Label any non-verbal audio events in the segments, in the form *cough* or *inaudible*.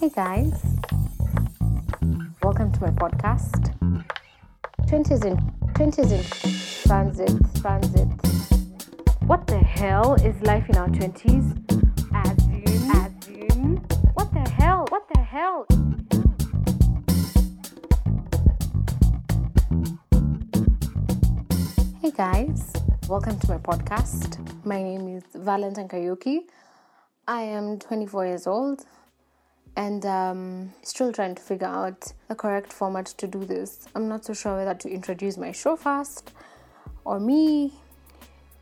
Hey guys, welcome to my podcast. 20s in 20s in transit, transit. What the hell is life in our 20s? As in, as what the hell? What the hell? Hey guys, welcome to my podcast. My name is Valentine Kariuki. I am 24 years old and um, still trying to figure out the correct format to do this. I'm not so sure whether to introduce my show first or me.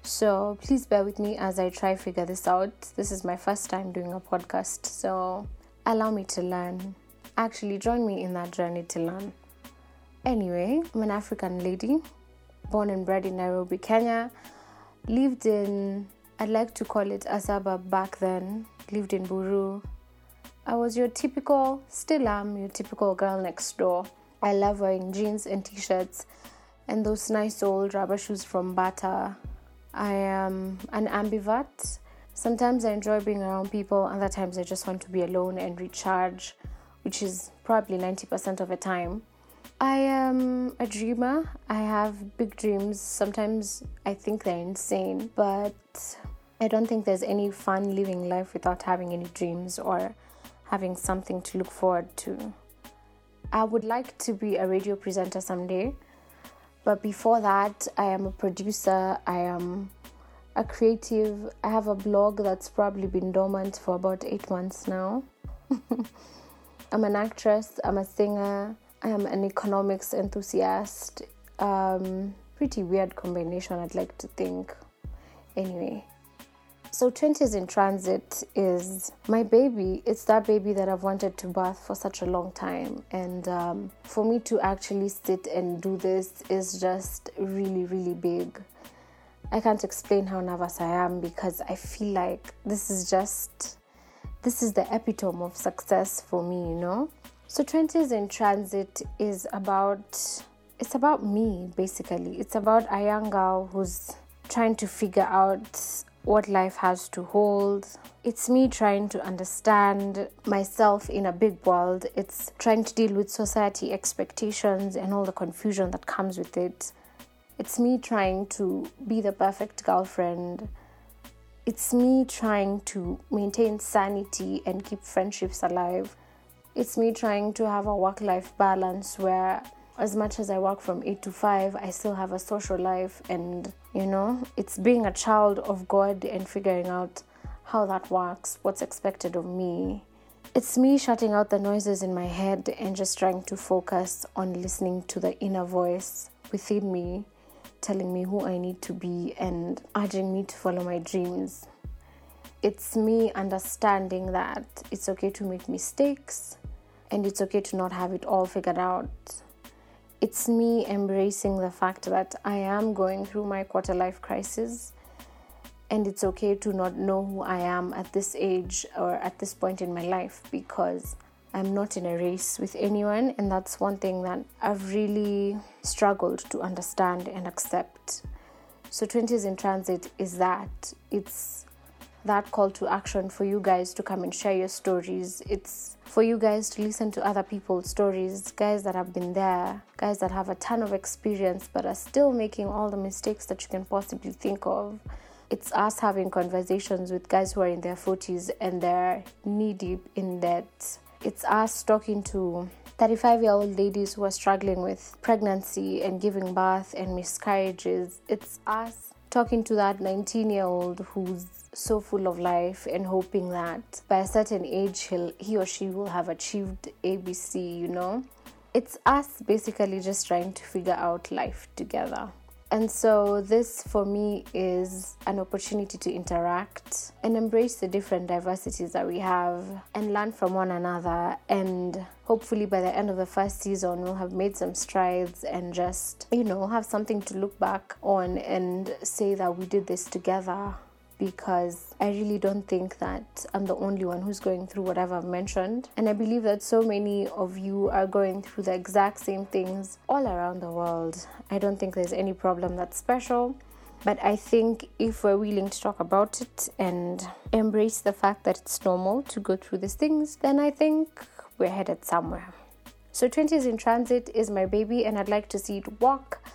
So please bear with me as I try figure this out. This is my first time doing a podcast, so allow me to learn. Actually, join me in that journey to learn. Anyway, I'm an African lady, born and bred in Nairobi, Kenya. Lived in, I'd like to call it a suburb back then. Lived in Buru. I was your typical, still am your typical girl next door. I love wearing jeans and t shirts and those nice old rubber shoes from Bata. I am an ambivert. Sometimes I enjoy being around people, other times I just want to be alone and recharge, which is probably 90% of the time. I am a dreamer. I have big dreams. Sometimes I think they're insane, but I don't think there's any fun living life without having any dreams or having something to look forward to. I would like to be a radio presenter someday, but before that, I am a producer, I am a creative. I have a blog that's probably been dormant for about eight months now. *laughs* I'm an actress, I'm a singer, I am an economics enthusiast. Um, pretty weird combination, I'd like to think. Anyway, so 20s in transit is my baby. It's that baby that I've wanted to birth for such a long time. And um, for me to actually sit and do this is just really, really big. I can't explain how nervous I am because I feel like this is just this is the epitome of success for me, you know? So 20s in transit is about it's about me basically. It's about a young girl who's trying to figure out what life has to hold. It's me trying to understand myself in a big world. It's trying to deal with society expectations and all the confusion that comes with it. It's me trying to be the perfect girlfriend. It's me trying to maintain sanity and keep friendships alive. It's me trying to have a work life balance where, as much as I work from 8 to 5, I still have a social life. And, you know, it's being a child of God and figuring out how that works, what's expected of me. It's me shutting out the noises in my head and just trying to focus on listening to the inner voice within me telling me who I need to be and urging me to follow my dreams. It's me understanding that it's okay to make mistakes and it's okay to not have it all figured out. It's me embracing the fact that I am going through my quarter life crisis and it's okay to not know who I am at this age or at this point in my life because I'm not in a race with anyone, and that's one thing that I've really struggled to understand and accept. So, 20s in transit is that it's that call to action for you guys to come and share your stories. It's for you guys to listen to other people's stories, guys that have been there, guys that have a ton of experience but are still making all the mistakes that you can possibly think of. It's us having conversations with guys who are in their 40s and they're knee deep in debt it's us talking to 35 year old ladies who are struggling with pregnancy and giving birth and miscarriages. It's us talking to that 19 year old who's so full of life and hoping that by a certain age he or she will have achieved ABC, you know? It's us basically just trying to figure out life together. And so, this for me is an opportunity to interact and embrace the different diversities that we have and learn from one another. And hopefully, by the end of the first season, we'll have made some strides and just, you know, have something to look back on and say that we did this together because I really don't think that I'm the only one who's going through whatever I've mentioned. And I believe that so many of you are going through the exact same things all around the world. I don't think there's any problem that's special. But I think if we're willing to talk about it and embrace the fact that it's normal to go through these things, then I think we're headed somewhere. So 20s in transit is my baby, and I'd like to see it walk.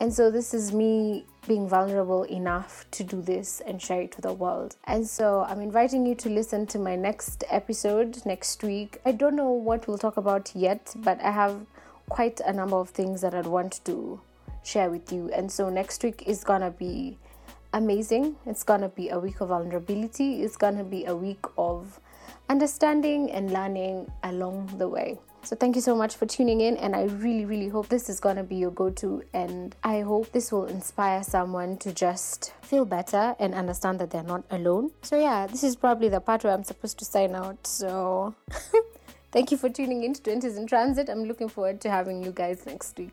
And so this is me being vulnerable enough to do this and share it to the world. And so I'm inviting you to listen to my next episode next week. I don't know what we'll talk about yet, but I have quite a number of things that I'd want to share with you. And so next week is gonna be amazing. It's gonna be a week of vulnerability, it's gonna be a week of understanding and learning along the way. So, thank you so much for tuning in, and I really, really hope this is gonna be your go to. And I hope this will inspire someone to just feel better and understand that they're not alone. So, yeah, this is probably the part where I'm supposed to sign out. So, *laughs* thank you for tuning in to 20s in Transit. I'm looking forward to having you guys next week.